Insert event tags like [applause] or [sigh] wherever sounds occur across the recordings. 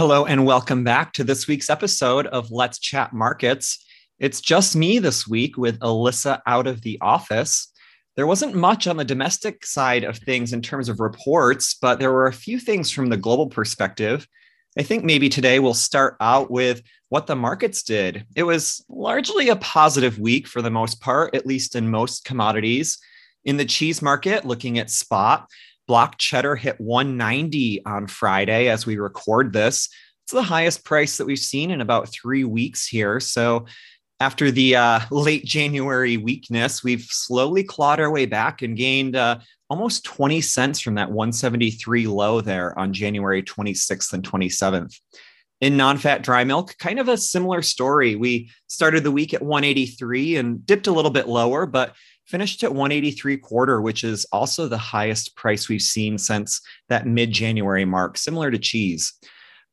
Hello, and welcome back to this week's episode of Let's Chat Markets. It's just me this week with Alyssa out of the office. There wasn't much on the domestic side of things in terms of reports, but there were a few things from the global perspective. I think maybe today we'll start out with what the markets did. It was largely a positive week for the most part, at least in most commodities. In the cheese market, looking at spot, Block cheddar hit 190 on Friday as we record this. It's the highest price that we've seen in about three weeks here. So, after the uh, late January weakness, we've slowly clawed our way back and gained uh, almost 20 cents from that 173 low there on January 26th and 27th. In non fat dry milk, kind of a similar story. We started the week at 183 and dipped a little bit lower, but finished at 183 quarter, which is also the highest price we've seen since that mid January mark, similar to cheese.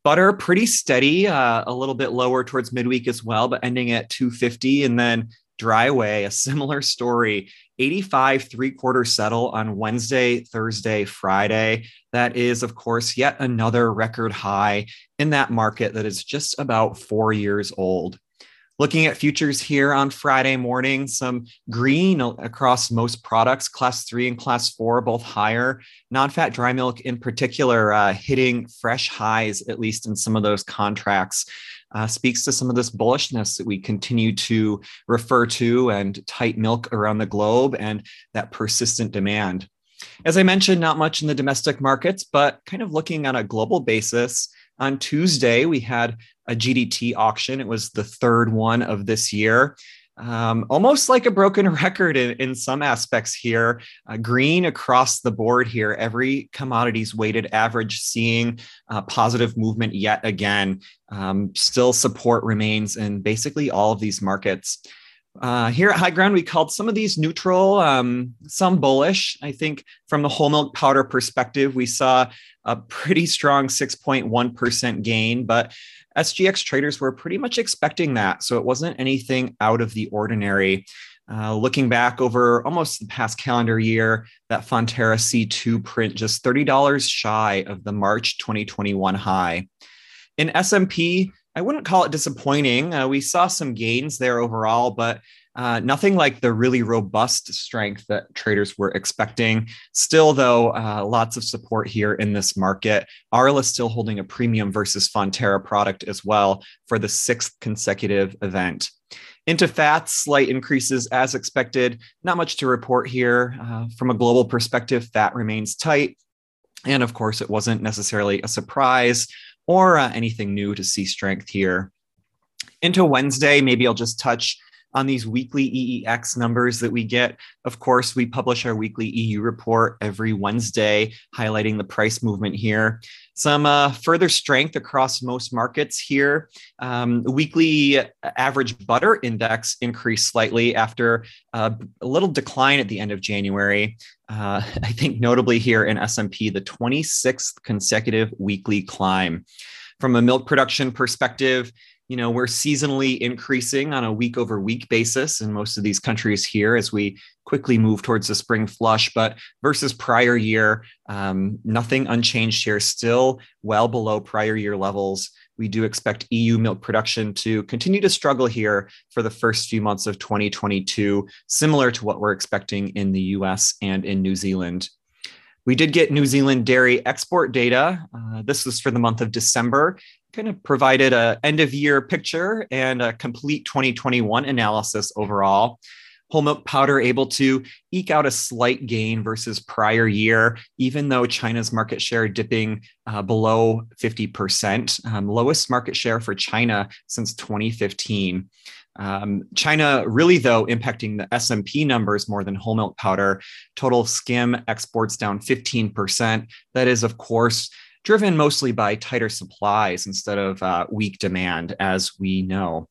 Butter pretty steady, uh, a little bit lower towards midweek as well, but ending at 250. And then dry whey, a similar story, 85 three quarter settle on Wednesday, Thursday, Friday. That is, of course, yet another record high in that market that is just about four years old. Looking at futures here on Friday morning, some green across most products, class three and class four, both higher. Non fat dry milk, in particular, uh, hitting fresh highs, at least in some of those contracts. Uh, speaks to some of this bullishness that we continue to refer to and tight milk around the globe and that persistent demand. As I mentioned, not much in the domestic markets, but kind of looking on a global basis. On Tuesday, we had a GDT auction. It was the third one of this year. Um, almost like a broken [laughs] record in, in some aspects here. Uh, green across the board here, every commodities weighted average seeing uh, positive movement yet again. Um, still support remains in basically all of these markets. Uh, here at High Ground, we called some of these neutral, um, some bullish. I think from the whole milk powder perspective, we saw a pretty strong 6.1% gain, but SGX traders were pretty much expecting that. So it wasn't anything out of the ordinary. Uh, looking back over almost the past calendar year, that Fonterra C2 print just $30 shy of the March 2021 high. In SMP, I wouldn't call it disappointing. Uh, we saw some gains there overall, but uh, nothing like the really robust strength that traders were expecting. Still, though, uh, lots of support here in this market. Arla is still holding a premium versus Fonterra product as well for the sixth consecutive event. Into fats, slight increases as expected. Not much to report here. Uh, from a global perspective, fat remains tight. And of course, it wasn't necessarily a surprise or uh, anything new to see strength here. Into Wednesday, maybe I'll just touch on these weekly EEX numbers that we get. Of course, we publish our weekly EU report every Wednesday, highlighting the price movement here. Some uh, further strength across most markets here. Um, weekly average butter index increased slightly after uh, a little decline at the end of January. Uh, [laughs] I think notably here in SMP, the 26th consecutive weekly climb. From a milk production perspective, you know we're seasonally increasing on a week over week basis in most of these countries here as we quickly move towards the spring flush but versus prior year um, nothing unchanged here still well below prior year levels we do expect eu milk production to continue to struggle here for the first few months of 2022 similar to what we're expecting in the us and in new zealand we did get New Zealand dairy export data. Uh, this was for the month of December kind of provided a end of year picture and a complete 2021 analysis overall. Whole milk powder able to eke out a slight gain versus prior year, even though China's market share dipping uh, below 50%, um, lowest market share for China since 2015. Um, China really, though, impacting the SMP numbers more than whole milk powder. Total skim exports down 15%. That is, of course, driven mostly by tighter supplies instead of uh, weak demand, as we know.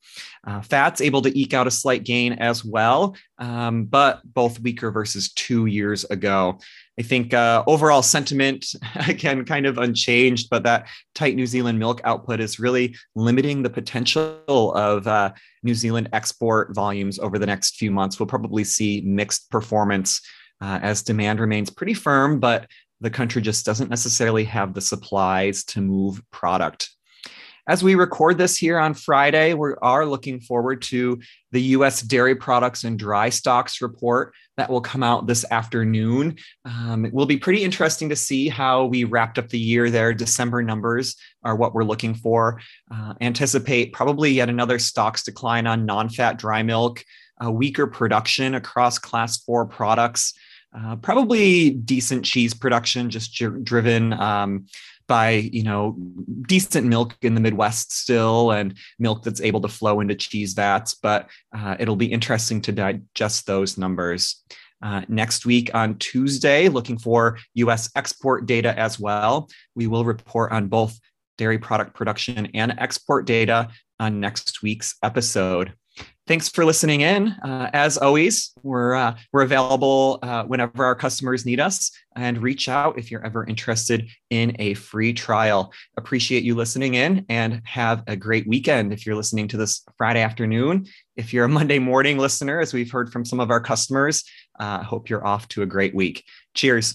Uh, fats able to eke out a slight gain as well, um, but both weaker versus two years ago. I think uh, overall sentiment, [laughs] again, kind of unchanged, but that tight New Zealand milk output is really limiting the potential of uh, New Zealand export volumes over the next few months. We'll probably see mixed performance uh, as demand remains pretty firm, but the country just doesn't necessarily have the supplies to move product. As we record this here on Friday, we are looking forward to the US Dairy Products and Dry Stocks report that will come out this afternoon. Um, it will be pretty interesting to see how we wrapped up the year there. December numbers are what we're looking for. Uh, anticipate probably yet another stocks decline on non fat dry milk, a weaker production across class four products. Uh, probably decent cheese production, just driven um, by you know decent milk in the Midwest still, and milk that's able to flow into cheese vats. But uh, it'll be interesting to digest those numbers. Uh, next week on Tuesday, looking for US export data as well. We will report on both dairy product production and export data on next week's episode thanks for listening in. Uh, as always, we're uh, we're available uh, whenever our customers need us, and reach out if you're ever interested in a free trial. Appreciate you listening in, and have a great weekend. If you're listening to this Friday afternoon, if you're a Monday morning listener, as we've heard from some of our customers, uh, hope you're off to a great week. Cheers.